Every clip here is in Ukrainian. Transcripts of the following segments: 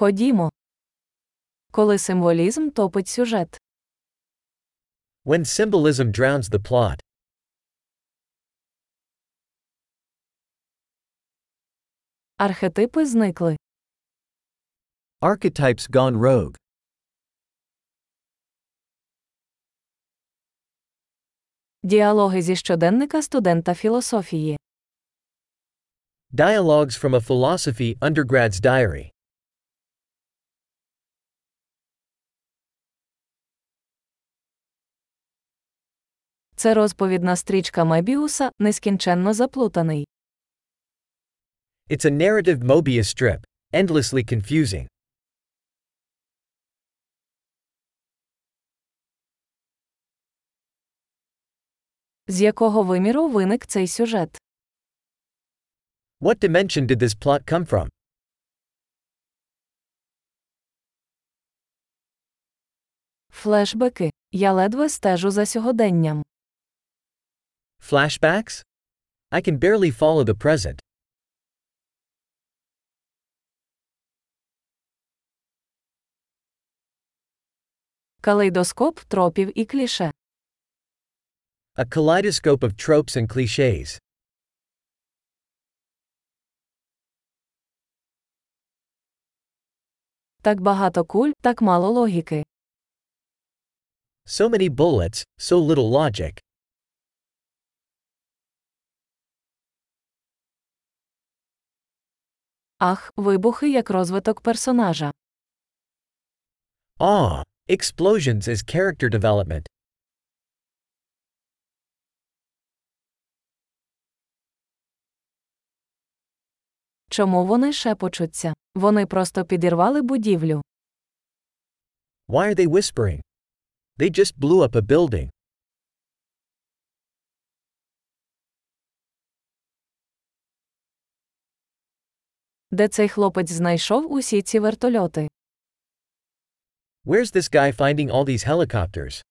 Ходімо. Коли символізм топить сюжет. When symbolism drowns the plot. Архетипи зникли. Archetypes gone rogue. Діалоги зі щоденника студента філософії. Dialogues from a Philosophy Undergrad's Diary. Це розповідна стрічка Мебіуса, нескінченно заплутаний. It's a narrative Mobius strip, endlessly confusing. З якого виміру виник цей сюжет? What dimension did this plot come from? Флешбеки. Я ледве стежу за сьогоденням. Flashbacks? I can barely follow the present. Калейдоскоп тропів і кліше. A kaleidoscope of tropes and cliches. Так багато куль, так мало логіки. So many bullets, so little logic. Ах, вибухи як розвиток персонажа. Ah, explosions as character development. Чому вони шепочуться? Вони просто підірвали будівлю. Why are they whispering? They just blew up a building. Де цей хлопець знайшов усі ці вертольоти? Where's this guy finding all these helicopters?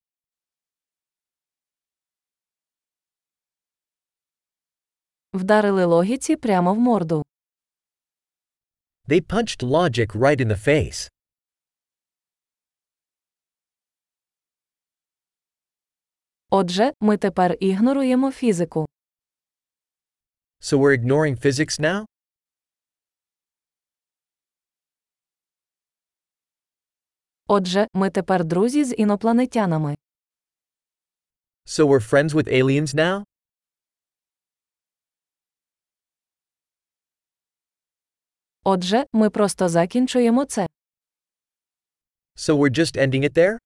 Вдарили логіці прямо в морду. They punched logic right in the face. Отже, ми тепер ігноруємо фізику. So we're ignoring physics now? Отже, ми тепер друзі з інопланетянами. So we're friends with aliens now? Отже, ми просто закінчуємо це. So we're just ending it there?